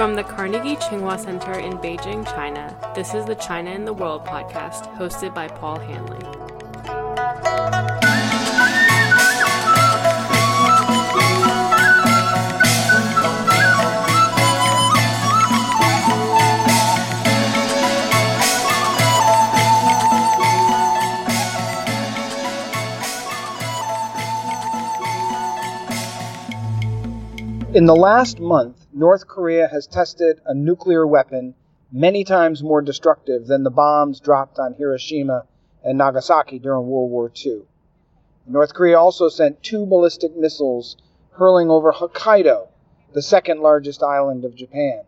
From the Carnegie Tsinghua Center in Beijing, China, this is the China in the World podcast, hosted by Paul Haenle. In the last month, North Korea has tested a nuclear weapon many times more destructive than the bombs dropped on Hiroshima and Nagasaki during World War II. North Korea also sent two ballistic missiles hurling over Hokkaido, the second largest island of Japan.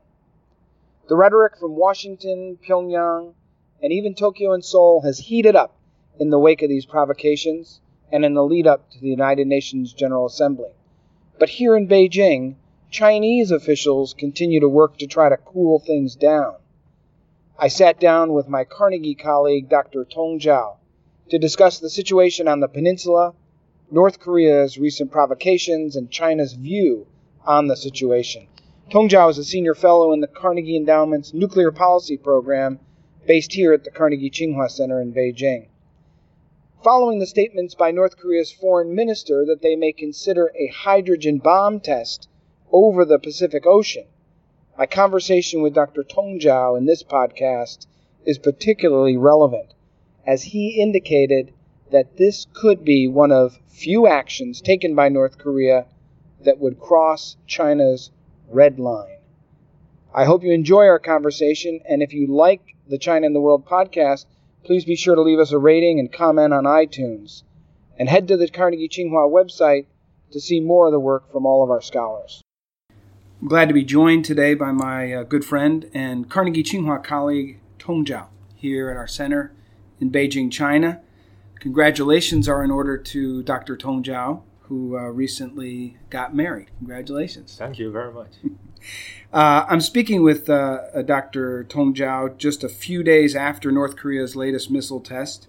The rhetoric from Washington, Pyongyang, and even Tokyo and Seoul has heated up in the wake of these provocations and in the lead up to the United Nations General Assembly. But here in Beijing, Chinese officials continue to work to try to cool things down. I sat down with my Carnegie colleague, Dr. Tong Zhao, to discuss the situation on the peninsula, North Korea's recent provocations, and China's view on the situation. Tong Zhao is a senior fellow in the Carnegie Endowment's Nuclear Policy Program based here at the Carnegie Tsinghua Center in Beijing following the statements by North Korea's foreign minister that they may consider a hydrogen bomb test over the Pacific Ocean. My conversation with Dr. Tong Zhao in this podcast is particularly relevant, as he indicated that this could be one of few actions taken by North Korea that would cross China's red line. I hope you enjoy our conversation, and if you like the China in the World podcast, please be sure to leave us a rating and comment on iTunes. And head to the Carnegie Tsinghua website to see more of the work from all of our scholars. I'm glad to be joined today by my uh, good friend and Carnegie Tsinghua colleague Tong Zhao here at our center in Beijing, China. Congratulations are in order to Dr. Tong Zhao, who uh, recently got married. Congratulations. Thank you very much. Uh, I'm speaking with uh, uh, Dr. Tong Zhao just a few days after North Korea's latest missile test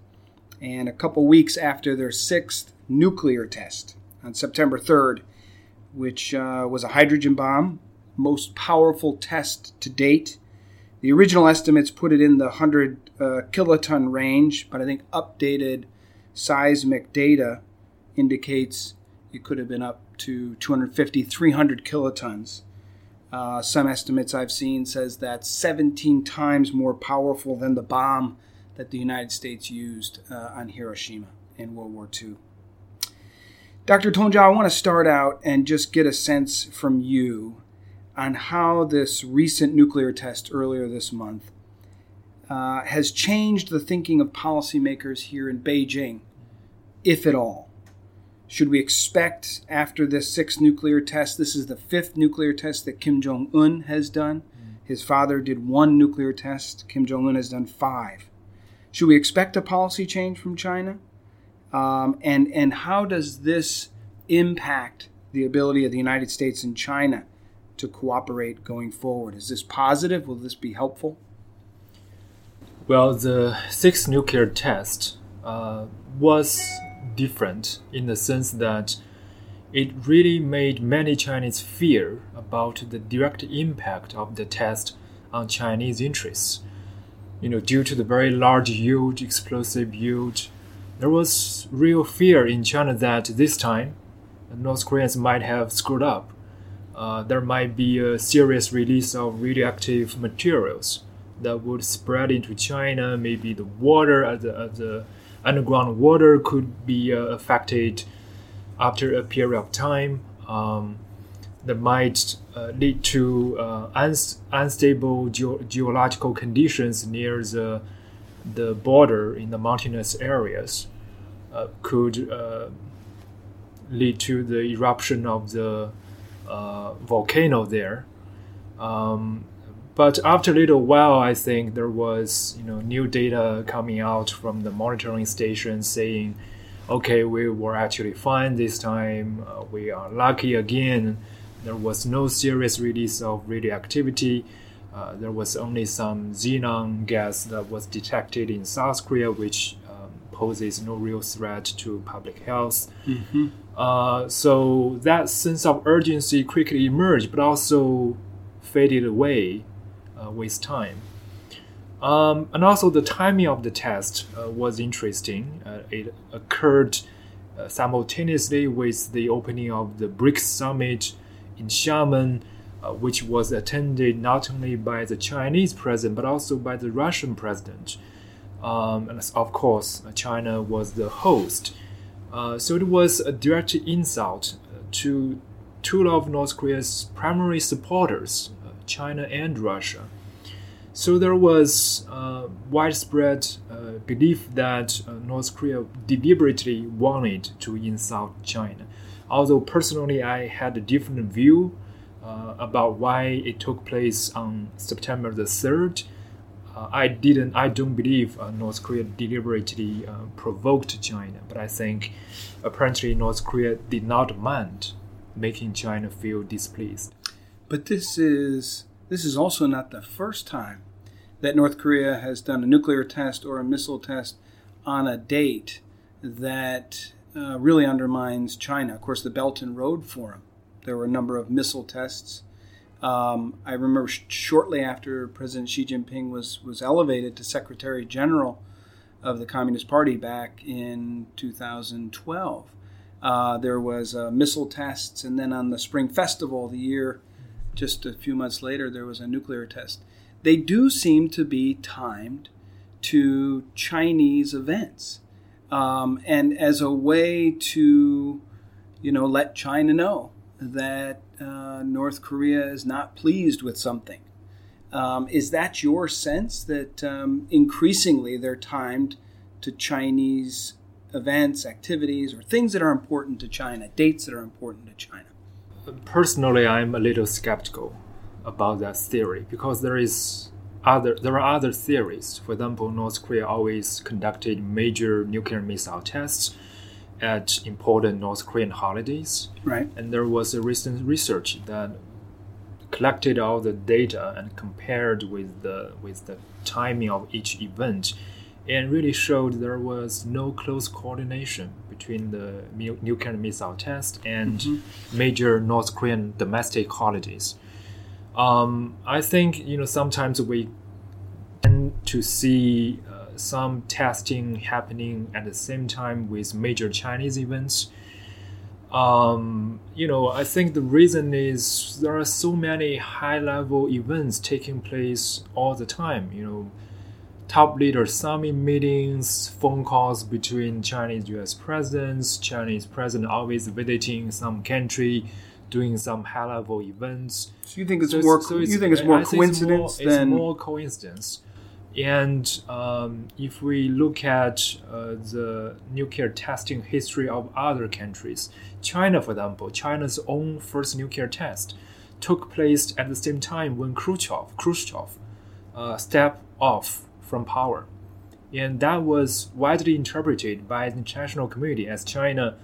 and a couple weeks after their sixth nuclear test on September 3rd, which uh, was a hydrogen bomb, most powerful test to date. The original estimates put it in the 100 uh, kiloton range, but I think updated seismic data indicates it could have been up to 250, 300 kilotons. Uh, some estimates I've seen says that's 17 times more powerful than the bomb that the United States used uh, on Hiroshima in World War II. Dr. Tong Zhao, I want to start out and just get a sense from you on how this recent nuclear test earlier this month uh, has changed the thinking of policymakers here in Beijing, if at all. Should we expect after this sixth nuclear test? This is the fifth nuclear test that Kim Jong un has done. His father did one nuclear test, Kim Jong un has done five. Should we expect a policy change from China? Um, and, and how does this impact the ability of the United States and China to cooperate going forward? Is this positive? Will this be helpful? Well, the sixth nuclear test uh, was different in the sense that it really made many Chinese fear about the direct impact of the test on Chinese interests. You know, due to the very large yield, explosive yield, there was real fear in China that this time North Koreans might have screwed up. Uh, there might be a serious release of radioactive materials that would spread into China. Maybe the water at the, at the underground water could be uh, affected after a period of time. Um, that might uh, lead to uh, uns- unstable ge- geological conditions near the the border in the mountainous areas. Uh, could uh, lead to the eruption of the uh, volcano there. Um, but after a little while, I think there was you know new data coming out from the monitoring station saying, okay, we were actually fine this time. Uh, we are lucky again. There was no serious release of radioactivity. Uh, there was only some xenon gas that was detected in South Korea, which um, poses no real threat to public health. Mm-hmm. Uh, so that sense of urgency quickly emerged, but also faded away uh, with time. Um, and also, the timing of the test uh, was interesting. Uh, it occurred uh, simultaneously with the opening of the BRICS summit in Xiamen, which was attended not only by the Chinese president but also by the Russian president. Um, and of course, China was the host. Uh, so it was a direct insult to two of North Korea's primary supporters, China and Russia. So there was uh, widespread uh, belief that uh, North Korea deliberately wanted to insult China. Although personally, I had a different view uh, about why it took place on September the third. Uh, I didn't. I don't believe uh, North Korea deliberately provoked China, but I think apparently North Korea did not mind making China feel displeased. But this is this is also not the first time that North Korea has done a nuclear test or a missile test on a date that uh, really undermines China. Of course, the Belt and Road Forum, there were a number of missile tests. Um, I remember sh- shortly after President Xi Jinping was, was elevated to Secretary General of the Communist Party back in 2012. Uh, there was uh, missile tests, and then on the Spring Festival, the year just a few months later, there was a nuclear test. They do seem to be timed to Chinese events, um, and as a way to, you know, let China know that uh, North Korea is not pleased with something. Um, is that your sense that um, increasingly they're timed to Chinese events, activities, or things that are important to China, dates that are important to China? personally, I'm a little skeptical about that theory because there is other there are other theories. For example, North Korea always conducted major nuclear missile tests at important North Korean holidays. Right. And there was a recent research that collected all the data and compared with the with the timing of each event and really showed there was no close coordination between the nuclear missile test and mm-hmm. major North Korean domestic holidays. Um, I think you know sometimes we tend to see some testing happening at the same time with major Chinese events. Um, you know, I think the reason is there are so many high-level events taking place all the time. You know top leader summit meetings, phone calls between Chinese U.S. presidents, Chinese president always visiting some country, doing some high-level events. So you think it's so more? so it's, you think it's more I coincidence it's more, than it's more coincidence. And um, if we look at uh, the nuclear testing history of other countries, China, for example, China's own first nuclear test took place at the same time when Khrushchev, Khrushchev uh, stepped off from power. And that was widely interpreted by the international community as China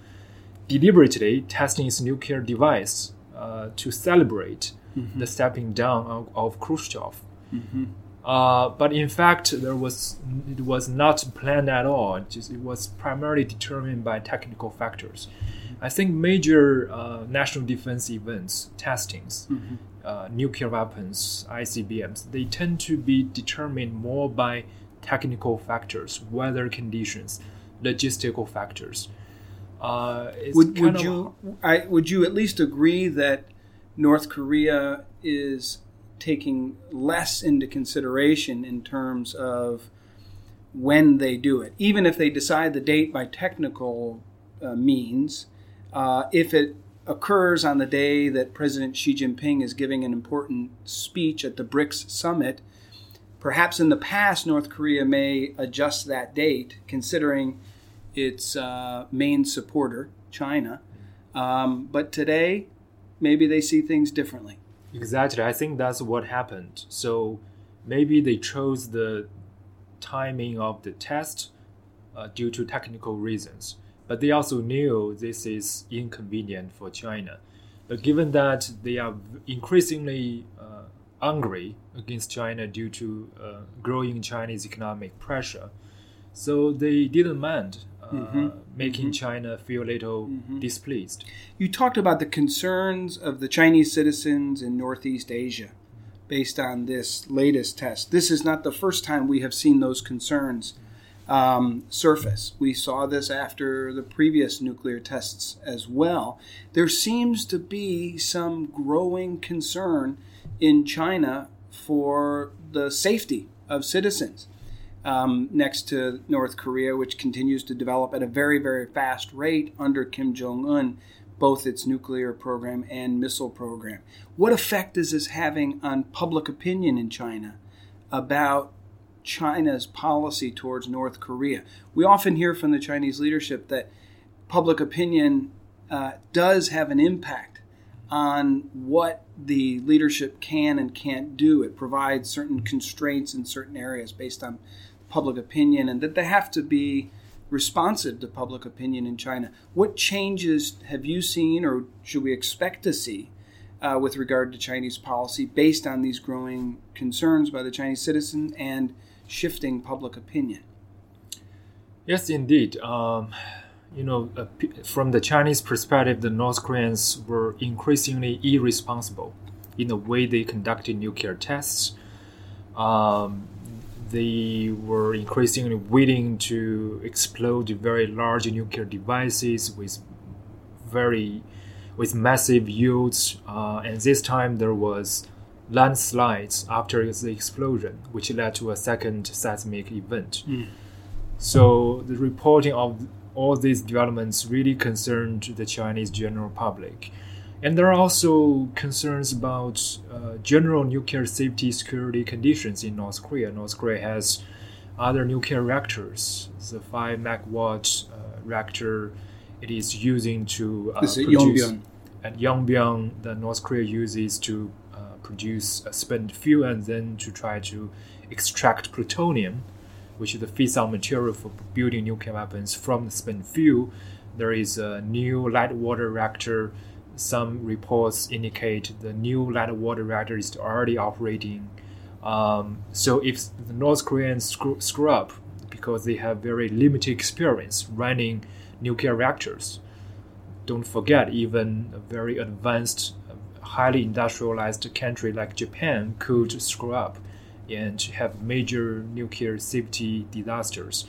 deliberately testing its nuclear device uh, to celebrate mm-hmm. the stepping down of, of Khrushchev. Mm-hmm. Uh, but in fact, there was it was not planned at all. It, just, it was primarily determined by technical factors. I think major uh, national defense events, testings, mm-hmm uh, nuclear weapons, ICBMs, they tend to be determined more by technical factors, weather conditions, logistical factors. Uh, would, would you I, would you at least agree that North Korea is taking less into consideration in terms of when they do it, even if they decide the date by technical uh, means? Uh, if it occurs on the day that President Xi Jinping is giving an important speech at the BRICS summit. Perhaps in the past, North Korea may adjust that date, considering its uh, main supporter, China. Um, but today, maybe they see things differently. Exactly. I think that's what happened. So maybe they chose the timing of the test uh, due to technical reasons but they also knew this is inconvenient for China. But given that they are increasingly uh, angry against China due to uh, growing Chinese economic pressure, so they didn't mind mm-hmm. making mm-hmm. China feel a little mm-hmm. displeased. You talked about the concerns of the Chinese citizens in Northeast Asia. based on this latest test. This is not the first time we have seen those concerns um, surface. We saw this after the previous nuclear tests as well. There seems to be some growing concern in China for the safety of citizens. Um, next to North Korea, which continues to develop at a very, very fast rate under Kim Jong un, both its nuclear program and missile program. What effect is this having on public opinion in China about China's policy towards North Korea. We often hear from the Chinese leadership that public opinion uh, does have an impact on what the leadership can and can't do. It provides certain constraints in certain areas based on public opinion, and that they have to be responsive to public opinion in China. What changes have you seen, or should we expect to see, uh, with regard to Chinese policy based on these growing concerns by the Chinese citizen and shifting public opinion. Yes, indeed. Um, you know, uh, from the Chinese perspective, the North Koreans were increasingly irresponsible in the way they conducted nuclear tests. Um, they were increasingly willing to explode very large nuclear devices with very with massive yields, uh, and this time there was landslides after the explosion, which led to a second seismic event. Mm. So the reporting of all these developments really concerned the Chinese general public. And there are also concerns about uh, general nuclear safety security conditions in North Korea. North Korea has other nuclear reactors, the 5 megawatt uh, reactor it is using to uh, produce. Yongbyon. At Yongbyon, the North Korea uses to produce a spent fuel and then to try to extract plutonium, which is the fissile material for building nuclear weapons from the spent fuel. There is a new light water reactor. Some reports indicate the new light water reactor is already operating. Um, so if the North Koreans screw, screw up because they have very limited experience running nuclear reactors, don't forget even a very advanced highly industrialized country like Japan could screw up and have major nuclear safety disasters.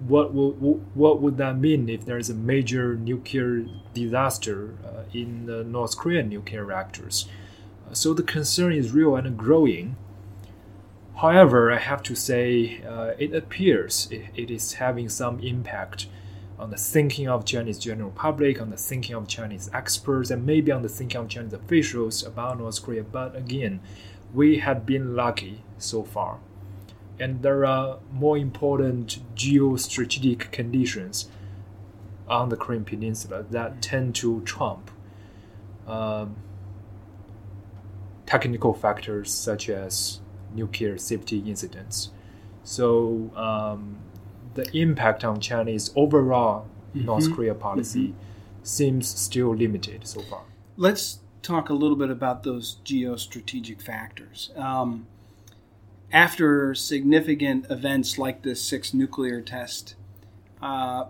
What would, what would that mean if there is a major nuclear disaster uh, in the North Korean nuclear reactors? So the concern is real and growing. However, I have to say, uh, it appears it, it is having some impact on the thinking of Chinese general public, on the thinking of Chinese experts, and maybe on the thinking of Chinese officials about North Korea. But again, we have been lucky so far. And there are more important geostrategic conditions on the Korean Peninsula that tend to trump um, technical factors such as nuclear safety incidents. So um, the impact on Chinese overall mm-hmm. North Korea policy mm-hmm. seems still limited so far. Let's talk a little bit about those geostrategic factors. Um, after significant events like this six nuclear test, uh,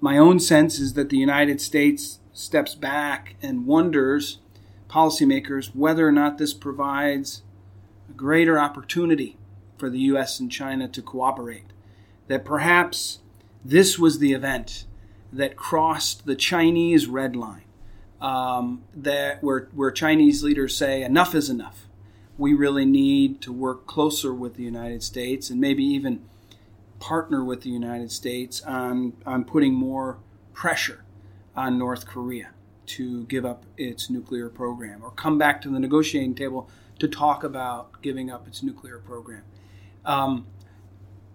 my own sense is that the United States steps back and wonders, policymakers, whether or not this provides a greater opportunity for the U.S. and China to cooperate that perhaps this was the event that crossed the Chinese red line, um, that where, where Chinese leaders say enough is enough. We really need to work closer with the United States and maybe even partner with the United States on, on putting more pressure on North Korea to give up its nuclear program or come back to the negotiating table to talk about giving up its nuclear program. Um,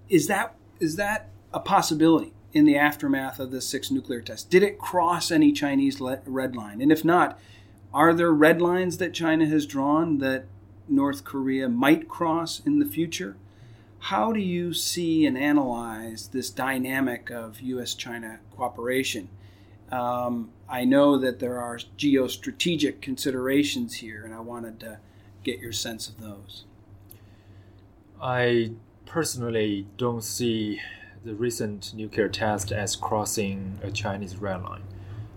is that is that a possibility in the aftermath of the six nuclear test? Did it cross any Chinese red line? And if not, are there red lines that China has drawn that North Korea might cross in the future? How do you see and analyze this dynamic of U.S. China cooperation? Um, I know that there are geostrategic considerations here, and I wanted to get your sense of those. I personally don't see the recent nuclear test as crossing a Chinese red line.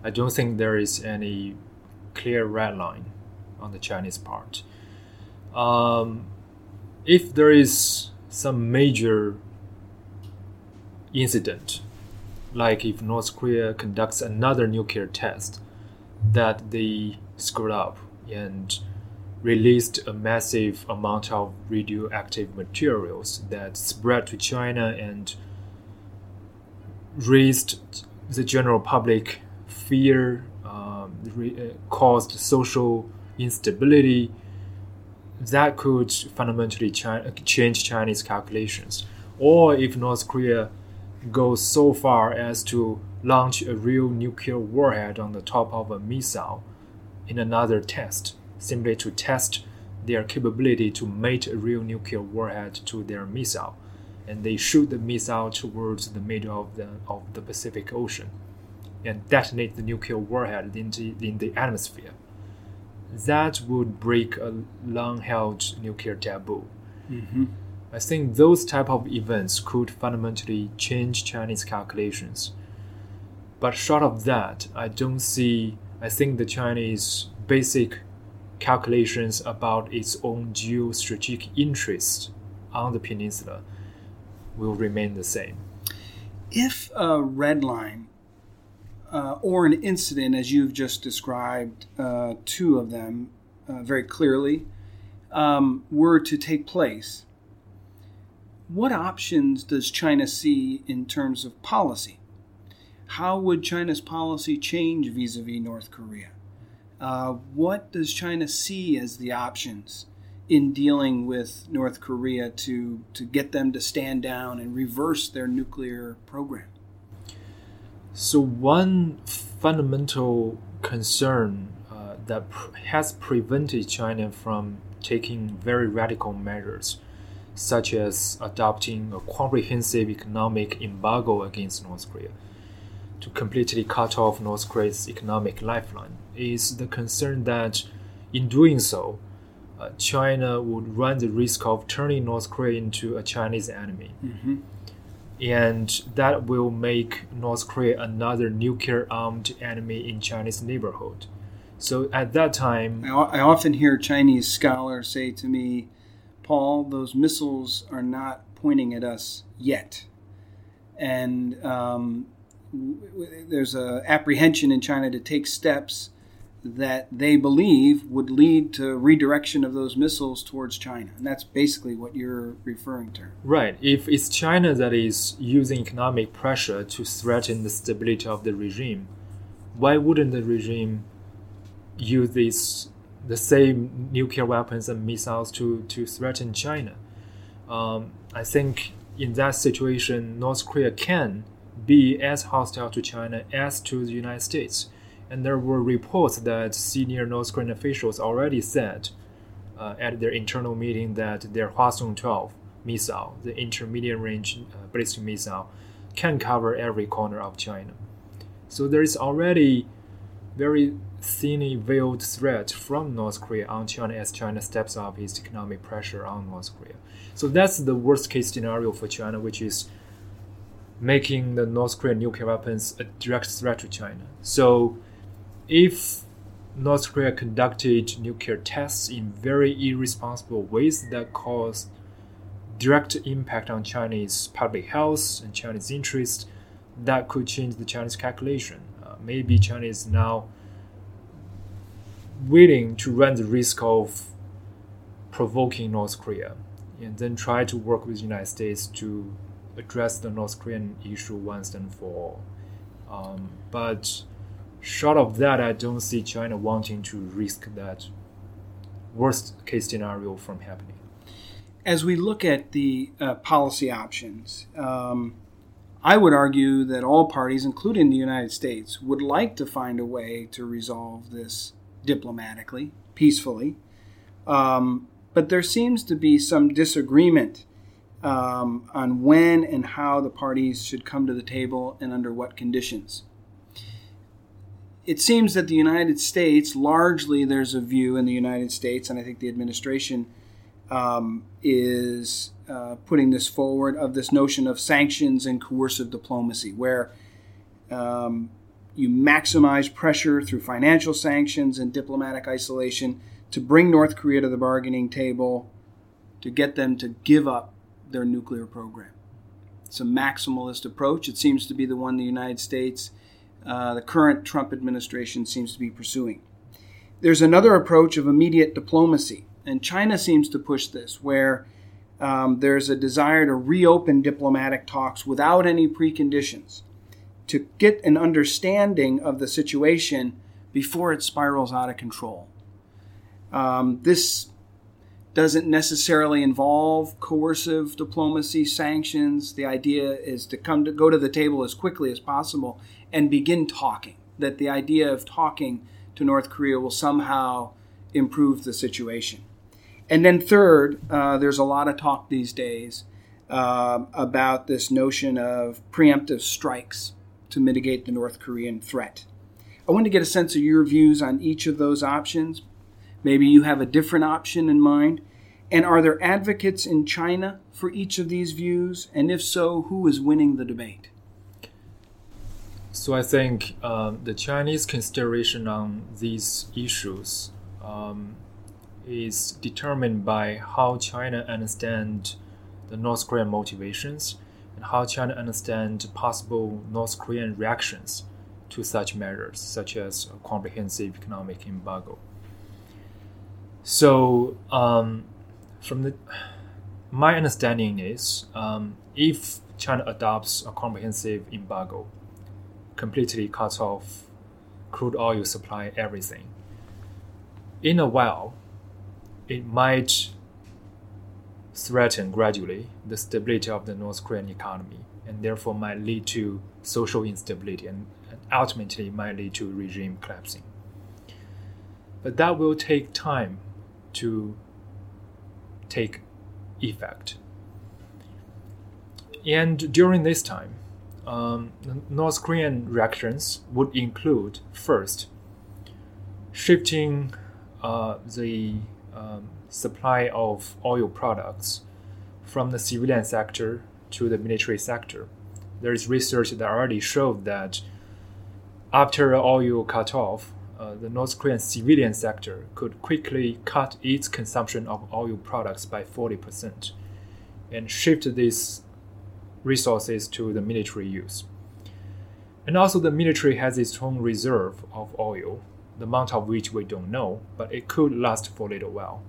I don't think there is any clear red line on the Chinese part. Um, if there is some major incident, like if North Korea conducts another nuclear test, that they screwed up and released a massive amount of radioactive materials that spread to China and raised the general public fear, um, re- uh, caused social instability. That could fundamentally chi- change Chinese calculations. Or if North Korea goes so far as to launch a real nuclear warhead on the top of a missile in another test, simply to test their capability to mate a real nuclear warhead to their missile. And they shoot the missile towards the middle of the, of the Pacific Ocean and detonate the nuclear warhead into in the atmosphere. That would break a long-held nuclear taboo. Mm-hmm. I think those type of events could fundamentally change Chinese calculations. But short of that, I don't see. I think the Chinese basic calculations about its own geostrategic interests on the peninsula will remain the same. If a red line uh, or an incident, as you've just described, uh, two of them uh, very clearly, um, were to take place, what options does China see in terms of policy? How would China's policy change vis a vis North Korea? Uh, what does China see as the options in dealing with North Korea to, to get them to stand down and reverse their nuclear program? So, one fundamental concern uh, that pr- has prevented China from taking very radical measures, such as adopting a comprehensive economic embargo against North Korea to completely cut off North Korea's economic lifeline, is the concern that in doing so, uh, China would run the risk of turning North Korea into a Chinese enemy. Mm-hmm. And that will make North Korea another nuclear armed enemy in Chinese neighborhood. So at that time, I, I often hear Chinese scholars say to me, Paul, those missiles are not pointing at us yet. And um, there's a apprehension in China to take steps that they believe would lead to redirection of those missiles towards China. And that's basically what you're referring to. right, if it's China that is using economic pressure to threaten the stability of the regime, why wouldn't the regime use the same nuclear weapons and missiles to, to threaten China? Um, I think in that situation, North Korea can be as hostile to China as to the United States. And there were reports that senior North Korean officials already said uh, at their internal meeting that their Hwasong 12 missile, the intermediate range uh, ballistic missile, can cover every corner of China. So there is already very thinly veiled threat from North Korea on China as China steps up its economic pressure on North Korea. So that's the worst case scenario for China, which is making the North Korean nuclear weapons a direct threat to China. So if North Korea conducted nuclear tests in very irresponsible ways that caused direct impact on Chinese public health and Chinese interest, that could change the Chinese calculation. Uh, maybe China is now willing to run the risk of provoking North Korea and then try to work with the United States to address the North Korean issue once and for all. Um, but short of that, I don't see China wanting to risk that worst case scenario from happening. As we look at the uh, policy options, um, I would argue that all parties, including the United States, would like to find a way to resolve this diplomatically, peacefully. Um, but there seems to be some disagreement um, on when and how the parties should come to the table and under what conditions. It seems that the United States, largely, there's a view in the United States, and I think the administration um, is uh, putting this forward of this notion of sanctions and coercive diplomacy, where um, you maximize pressure through financial sanctions and diplomatic isolation to bring North Korea to the bargaining table to get them to give up their nuclear program. It's a maximalist approach. It seems to be the one the United States, uh, the current Trump administration, seems to be pursuing. There's another approach of immediate diplomacy, and China seems to push this, where um, there's a desire to reopen diplomatic talks without any preconditions to get an understanding of the situation before it spirals out of control. Um, this doesn't necessarily involve coercive diplomacy, sanctions. The idea is to come to go to the table as quickly as possible and begin talking. That the idea of talking to North Korea will somehow improve the situation. And then, third, uh, there's a lot of talk these days uh, about this notion of preemptive strikes to mitigate the North Korean threat. I want to get a sense of your views on each of those options. Maybe you have a different option in mind. And are there advocates in China for each of these views? And if so, who is winning the debate? So I think um, the Chinese consideration on these issues um, is determined by how China understands the North Korean motivations and how China understands possible North Korean reactions to such measures, such as a comprehensive economic embargo. So, um, from the my understanding is, um, if China adopts a comprehensive embargo, completely cuts off crude oil supply, everything, in a while, it might threaten gradually the stability of the North Korean economy and therefore might lead to social instability and, and ultimately might lead to regime collapsing. But that will take time to take effect. And during this time, um, North Korean reactions would include first shifting uh, the um, supply of oil products from the civilian sector to the military sector. There is research that already showed that after oil cut off, uh, the North Korean civilian sector could quickly cut its consumption of oil products by 40% and shift these resources to the military use. And also, the military has its own reserve of oil, the amount of which we don't know, but it could last for a little while.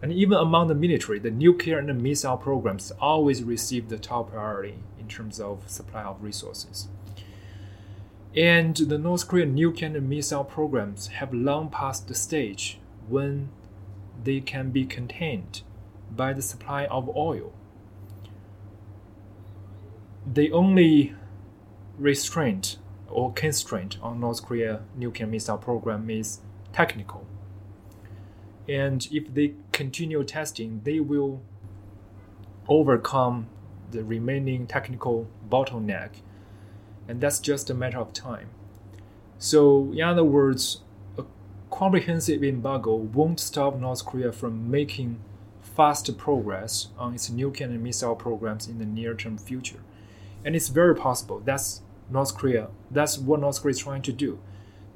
And even among the military, the nuclear and the missile programs always receive the top priority in terms of supply of resources. And the North Korean nuclear missile programs have long passed the stage when they can be contained by the supply of oil. The only restraint or constraint on North Korea nuclear missile program is technical. And if they continue testing, they will overcome the remaining technical bottleneck and that's just a matter of time. So, in other words, a comprehensive embargo won't stop North Korea from making fast progress on its nuclear and missile programs in the near term future. And it's very possible that's North Korea, that's what North Korea is trying to do.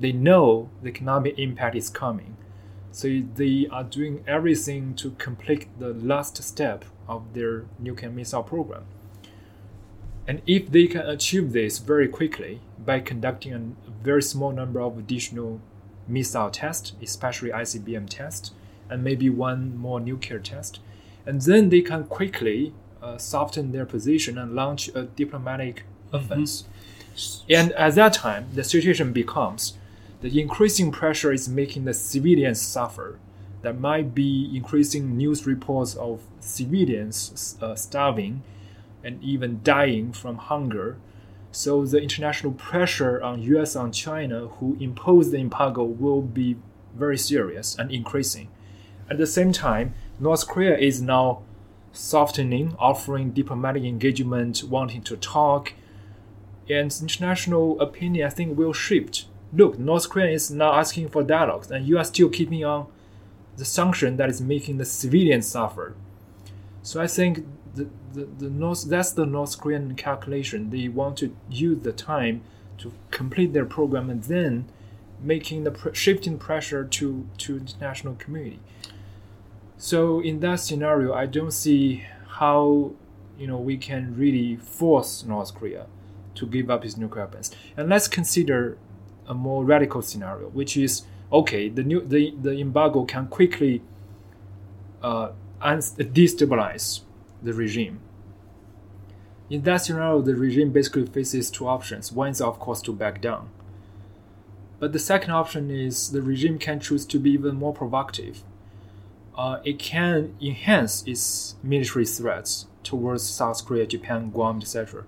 They know the economic impact is coming. So they are doing everything to complete the last step of their nuclear missile program. And if they can achieve this very quickly by conducting a very small number of additional missile tests, especially ICBM tests, and maybe one more nuclear test, and then they can quickly uh, soften their position and launch a diplomatic mm-hmm. offense. And at that time, the situation becomes the increasing pressure is making the civilians suffer. There might be increasing news reports of civilians uh, starving and even dying from hunger. So the international pressure on US and China who impose the embargo will be very serious and increasing. At the same time, North Korea is now softening, offering diplomatic engagement, wanting to talk, and international opinion I think will shift. Look, North Korea is now asking for dialogue, and you are still keeping on the sanction that is making the civilians suffer. So I think the, the, the North that's the North Korean calculation. They want to use the time to complete their program and then making the pr- shifting pressure to to international community. So in that scenario, I don't see how you know we can really force North Korea to give up its nuclear weapons. And let's consider a more radical scenario, which is okay, the new the, the embargo can quickly uh, destabilize the regime. In that scenario, the regime basically faces two options. One is, of course, to back down. But the second option is the regime can choose to be even more provocative. Uh, it can enhance its military threats towards South Korea, Japan, Guam, etc.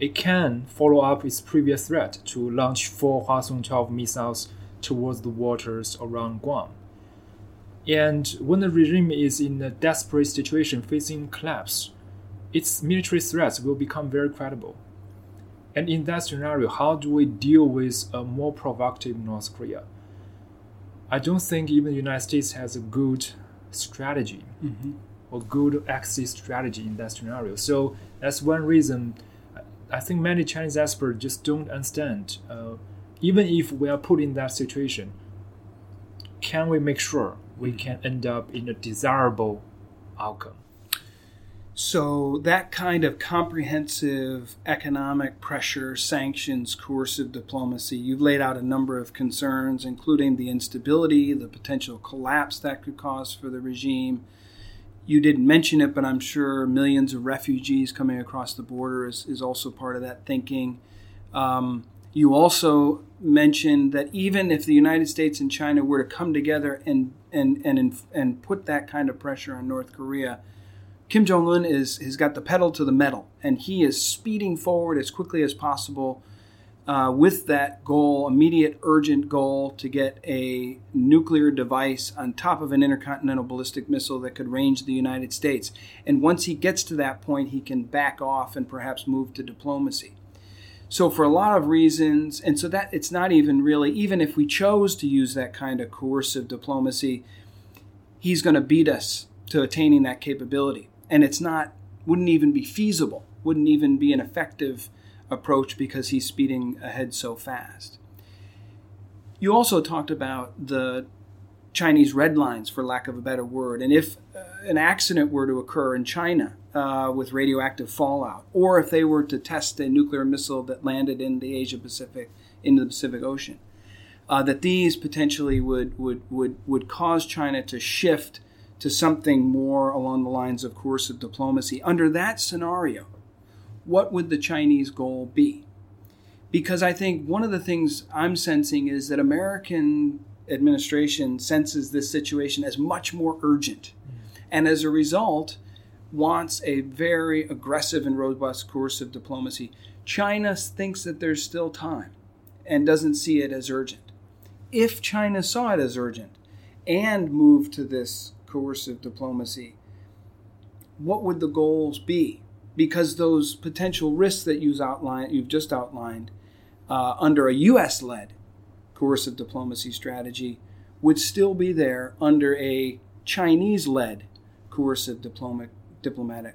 It can follow up its previous threat to launch four Hwasong 12 missiles towards the waters around Guam. And when the regime is in a desperate situation facing collapse, its military threats will become very credible. And in that scenario, how do we deal with a more provocative North Korea? I don't think even the United States has a good strategy mm-hmm. or good exit strategy in that scenario. So that's one reason I think many Chinese experts just don't understand. Uh, even if we are put in that situation, can we make sure we can end up in a desirable outcome? So, that kind of comprehensive economic pressure, sanctions, coercive diplomacy, you've laid out a number of concerns, including the instability, the potential collapse that could cause for the regime. You didn't mention it, but I'm sure millions of refugees coming across the border is, is also part of that thinking. Um, you also mentioned that even if the United States and China were to come together and and and and put that kind of pressure on North Korea, Kim Jong Un is has got the pedal to the metal, and he is speeding forward as quickly as possible uh, with that goal, immediate, urgent goal to get a nuclear device on top of an intercontinental ballistic missile that could range the United States. And once he gets to that point, he can back off and perhaps move to diplomacy. So for a lot of reasons, and so that it's not even really, even if we chose to use that kind of coercive diplomacy, he's going to beat us to attaining that capability. And it's not, wouldn't even be feasible, wouldn't even be an effective approach because he's speeding ahead so fast. You also talked about the Chinese red lines, for lack of a better word. And if uh, an accident were to occur in China uh, with radioactive fallout, or if they were to test a nuclear missile that landed in the Asia Pacific, into the Pacific Ocean, uh, that these potentially would, would, would, would cause China to shift to something more along the lines of coercive diplomacy. Under that scenario, what would the Chinese goal be? Because I think one of the things I'm sensing is that American administration senses this situation as much more urgent. And as a result, wants a very aggressive and robust coercive diplomacy. China thinks that there's still time and doesn't see it as urgent. If China saw it as urgent and moved to this coercive diplomacy, what would the goals be? Because those potential risks that you've outlined, you've just outlined, uh, under a U.S.-led coercive diplomacy strategy would still be there under a Chinese led coercive diplomatic, diplomatic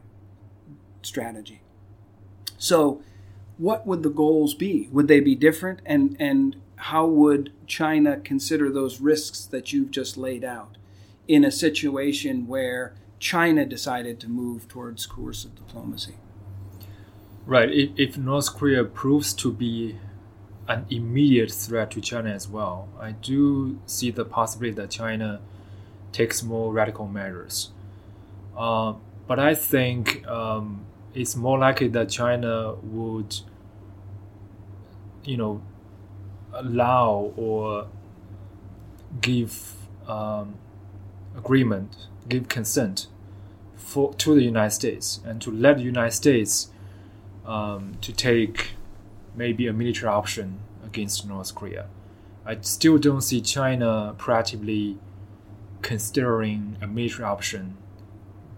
strategy. So, what would the goals be? Would they be different? And, and how would China consider those risks that you've just laid out in a situation where China decided to move towards coercive diplomacy? Right. If, if North Korea proves to be an immediate threat to China as well. I do see the possibility that China takes more radical measures. Uh, but I think um, it's more likely that China would, you know, allow or give um, agreement, give consent for to the United States, and to let the United States um, to take maybe a military option against North Korea. I still don't see China proactively considering a military option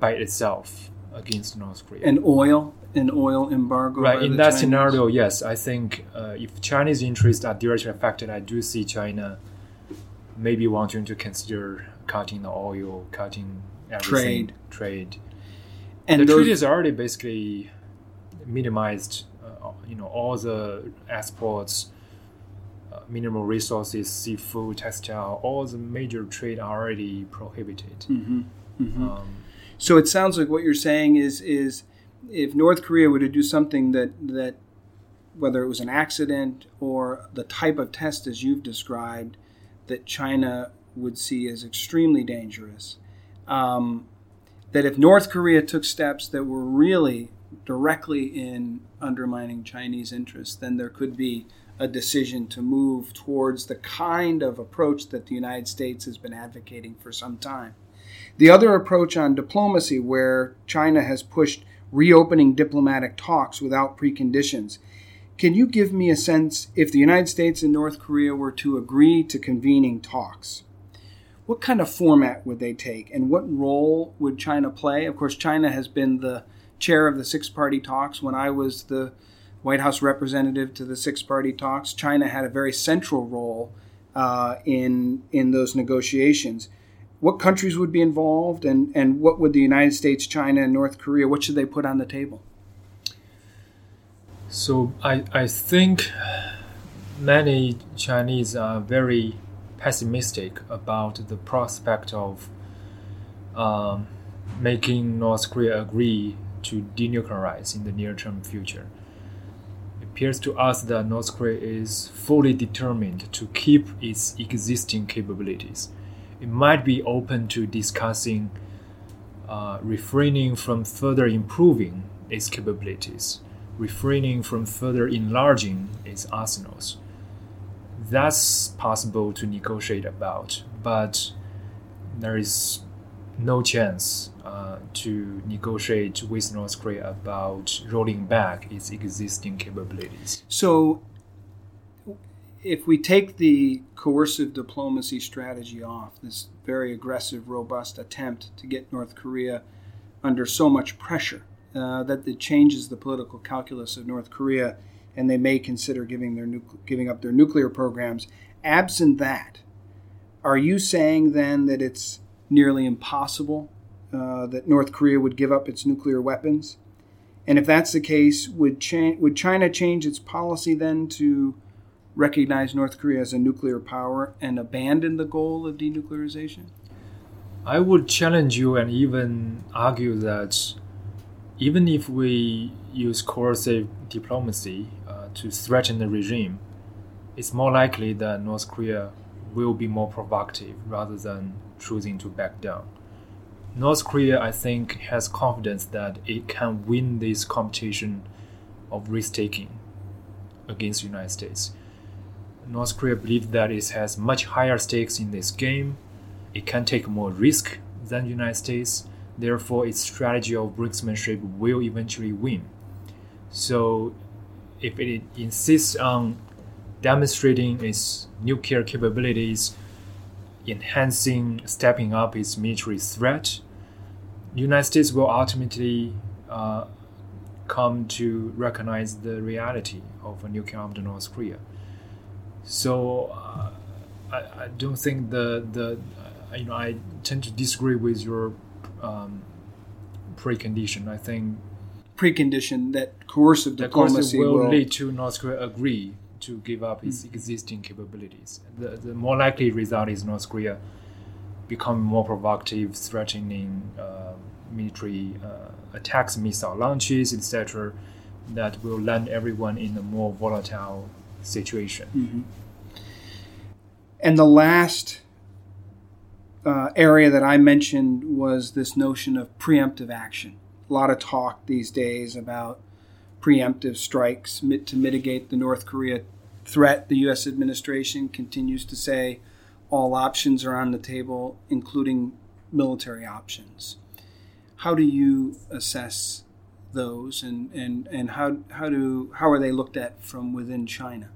by itself against North Korea. And oil, an oil embargo. Right. In that Chinese? scenario, yes, I think uh, if Chinese interests are directly affected, I do see China maybe wanting to consider cutting the oil, cutting trade, trade. And the those... is already basically minimized you know all the exports uh, mineral resources, seafood, textile, all the major trade are already prohibited. Mm-hmm. Mm-hmm. Um, So it sounds like what you're saying is is if North Korea were to do something that that whether it was an accident or the type of test as you've described that China would see as extremely dangerous, um, that if North Korea took steps that were really directly in undermining Chinese interests, then there could be a decision to move towards the kind of approach that the United States has been advocating for some time. The other approach on diplomacy, where China has pushed reopening diplomatic talks without preconditions. Can you give me a sense if the United States and North Korea were to agree to convening talks? What kind of format would they take and what role would China play? Of course, China has been the chair of the six party talks. When I was the White House representative to the six party talks, China had a very central role uh, in, in those negotiations what countries would be involved and, and what would the United States, China, and North Korea, what should they put on the table? So I, I think many Chinese are very pessimistic about the prospect of um, making North Korea agree to denuclearize in the near term future. It appears to us that North Korea is fully determined to keep its existing capabilities. It might be open to discussing uh, refraining from further improving its capabilities refraining from further enlarging its arsenals. That's possible to negotiate about, but there is no chance uh, to negotiate with North Korea about rolling back its existing capabilities. So, if we take the coercive diplomacy strategy off, this very aggressive, robust attempt to get North Korea under so much pressure uh, that it changes the political calculus of North Korea, and they may consider giving their nu- giving up their nuclear programs. Absent that, are you saying then that it's nearly impossible uh, that North Korea would give up its nuclear weapons? And if that's the case, would cha- would China change its policy then to recognize North Korea as a nuclear power and abandon the goal of denuclearization? I would challenge you and even argue that even if we use coercive diplomacy uh, to threaten the regime, it's more likely that North Korea will be more provocative rather than choosing to back down. North Korea, I think, has confidence that it can win this competition of risk taking against the United States. North Korea believes that it has much higher stakes in this game. It can take more risk than the United States Therefore, its strategy of brinksmanship will eventually win. So, if it insists on demonstrating its nuclear capabilities, enhancing, stepping up its military threat, the United States will ultimately uh, come to recognize the reality of a nuclear armed North Korea. So, uh, I, I don't think the the uh, you know I tend to disagree with your um, precondition. I think precondition that coercive diplomacy will, will lead to North Korea agree to give up its existing capabilities. The, the more likely result is North Korea becoming more provocative, threatening uh, military uh, attacks, missile launches, etc. That will land everyone in a more volatile situation. And the last uh, area that I mentioned was this notion of preemptive action. A lot of talk these days about preemptive strikes to mitigate the North Korea threat. The U.S. administration continues to say all options are on the table, including military options. How do you assess those, and, and, and how, how, do, how are they looked at from within China?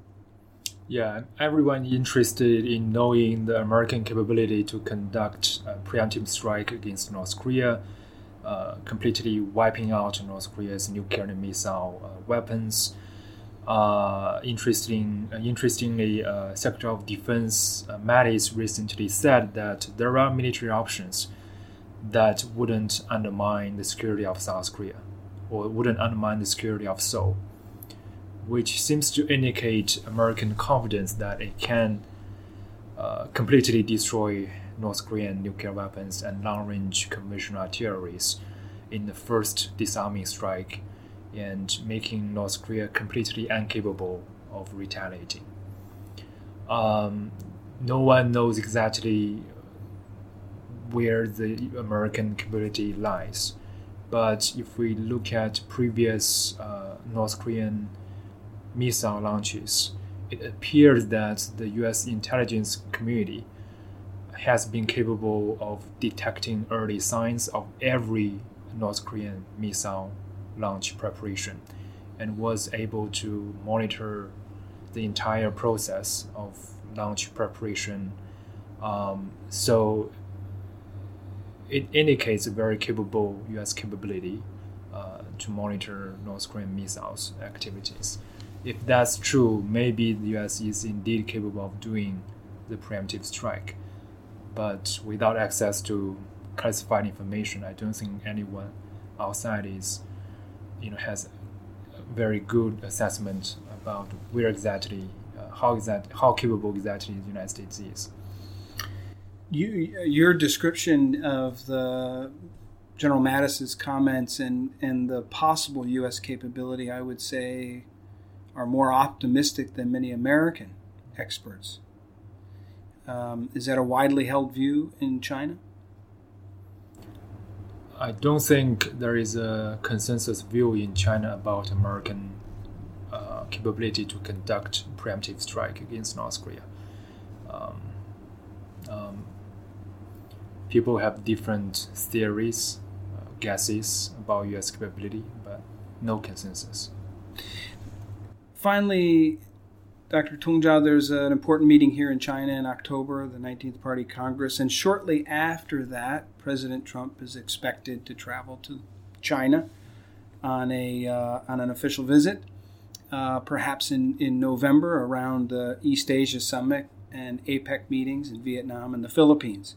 Yeah, everyone interested in knowing the American capability to conduct a preemptive strike against North Korea, uh, completely wiping out North Korea's nuclear and missile uh, weapons. Uh, interesting, uh, interestingly, uh, Secretary of Defense uh, Mattis recently said that there are military options that wouldn't undermine the security of South Korea or wouldn't undermine the security of Seoul which seems to indicate American confidence that it can uh, completely destroy North Korean nuclear weapons and long range conventional artilleries in the first disarming strike and making North Korea completely incapable of retaliating. Um, no one knows exactly where the American capability lies. But if we look at previous uh, North Korean missile launches, it appears that the US intelligence community has been capable of detecting early signs of every North Korean missile launch preparation and was able to monitor the entire process of launch preparation. Um, so it indicates a very capable U.S. capability uh, to monitor North Korean missiles activities. If that's true, maybe the U.S. is indeed capable of doing the preemptive strike. But without access to classified information, I don't think anyone outside is, you know, has a very good assessment about where exactly, uh, how exact, how capable exactly the United States is. You, your description of the General Mattis's comments and, and the possible U.S. capability, I would say, are more optimistic than many American experts. Um, is that a widely held view in China? I don't think there is a consensus view in China about American uh, capability to conduct preemptive strike against North Korea. Um, um, people have different theories, uh, guesses about U.S. capability, but no consensus. Finally, Dr. Tong Zhao, there's an important meeting here in China in October, the 19th Party Congress, and shortly after that, President Trump is expected to travel to China on a uh, on an official visit, uh, perhaps in, in November around the East Asia Summit and APEC meetings in Vietnam and the Philippines.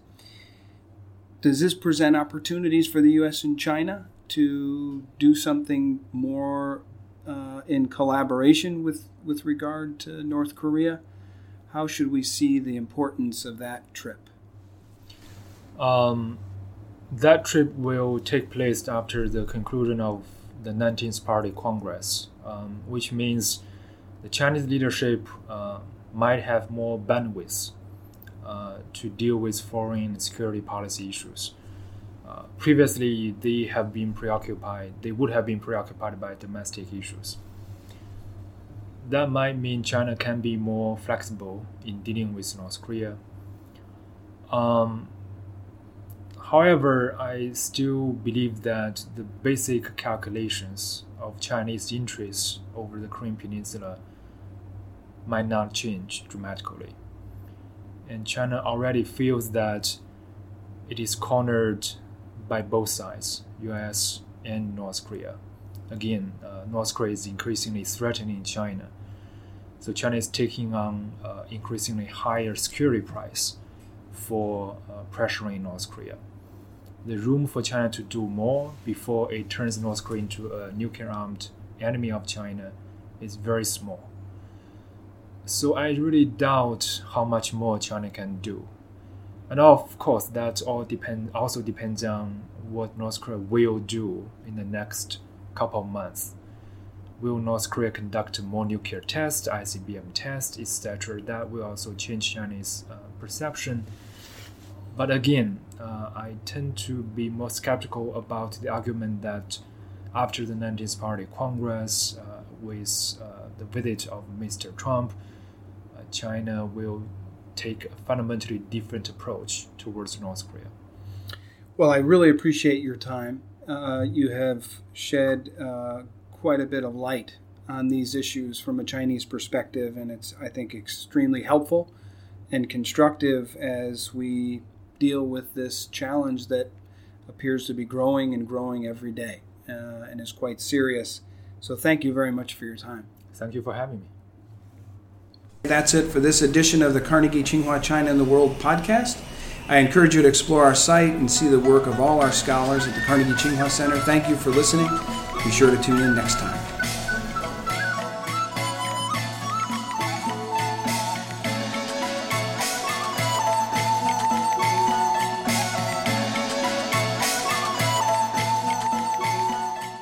Does this present opportunities for the U.S. and China to do something more uh, in collaboration with, with regard to North Korea? How should we see the importance of that trip? Um, that trip will take place after the conclusion of the 19th Party Congress, um, which means the Chinese leadership uh, might have more bandwidth uh, to deal with foreign security policy issues. Previously, they have been preoccupied. They would have been preoccupied by domestic issues. That might mean China can be more flexible in dealing with North Korea. Um, however, I still believe that the basic calculations of Chinese interests over the Korean Peninsula might not change dramatically and China already feels that it is cornered by both sides, U.S. and North Korea. Again, uh, North Korea is increasingly threatening China, so China is taking on uh, increasingly higher security price for uh, pressuring North Korea. The room for China to do more before it turns North Korea into a nuclear-armed enemy of China is very small. So I really doubt how much more China can do. And of course, that all depend also depends on what North Korea will do in the next couple of months. Will North Korea conduct more nuclear tests, ICBM tests, etc.? That will also change Chinese uh, perception. But again, uh, I tend to be more skeptical about the argument that after the 19th Party Congress, uh, with uh, the visit of Mr. Trump, China will take a fundamentally different approach towards North Korea. Well, I really appreciate your time. Uh, you have shed uh, quite a bit of light on these issues from a Chinese perspective, and it's, I think, extremely helpful and constructive as we deal with this challenge that appears to be growing and growing every day uh, and is quite serious. So, thank you very much for your time. Thank you for having me. That's it for this edition of the Carnegie Tsinghua China and the World podcast. I encourage you to explore our site and see the work of all our scholars at the Carnegie Tsinghua Center. Thank you for listening. Be sure to tune in next time.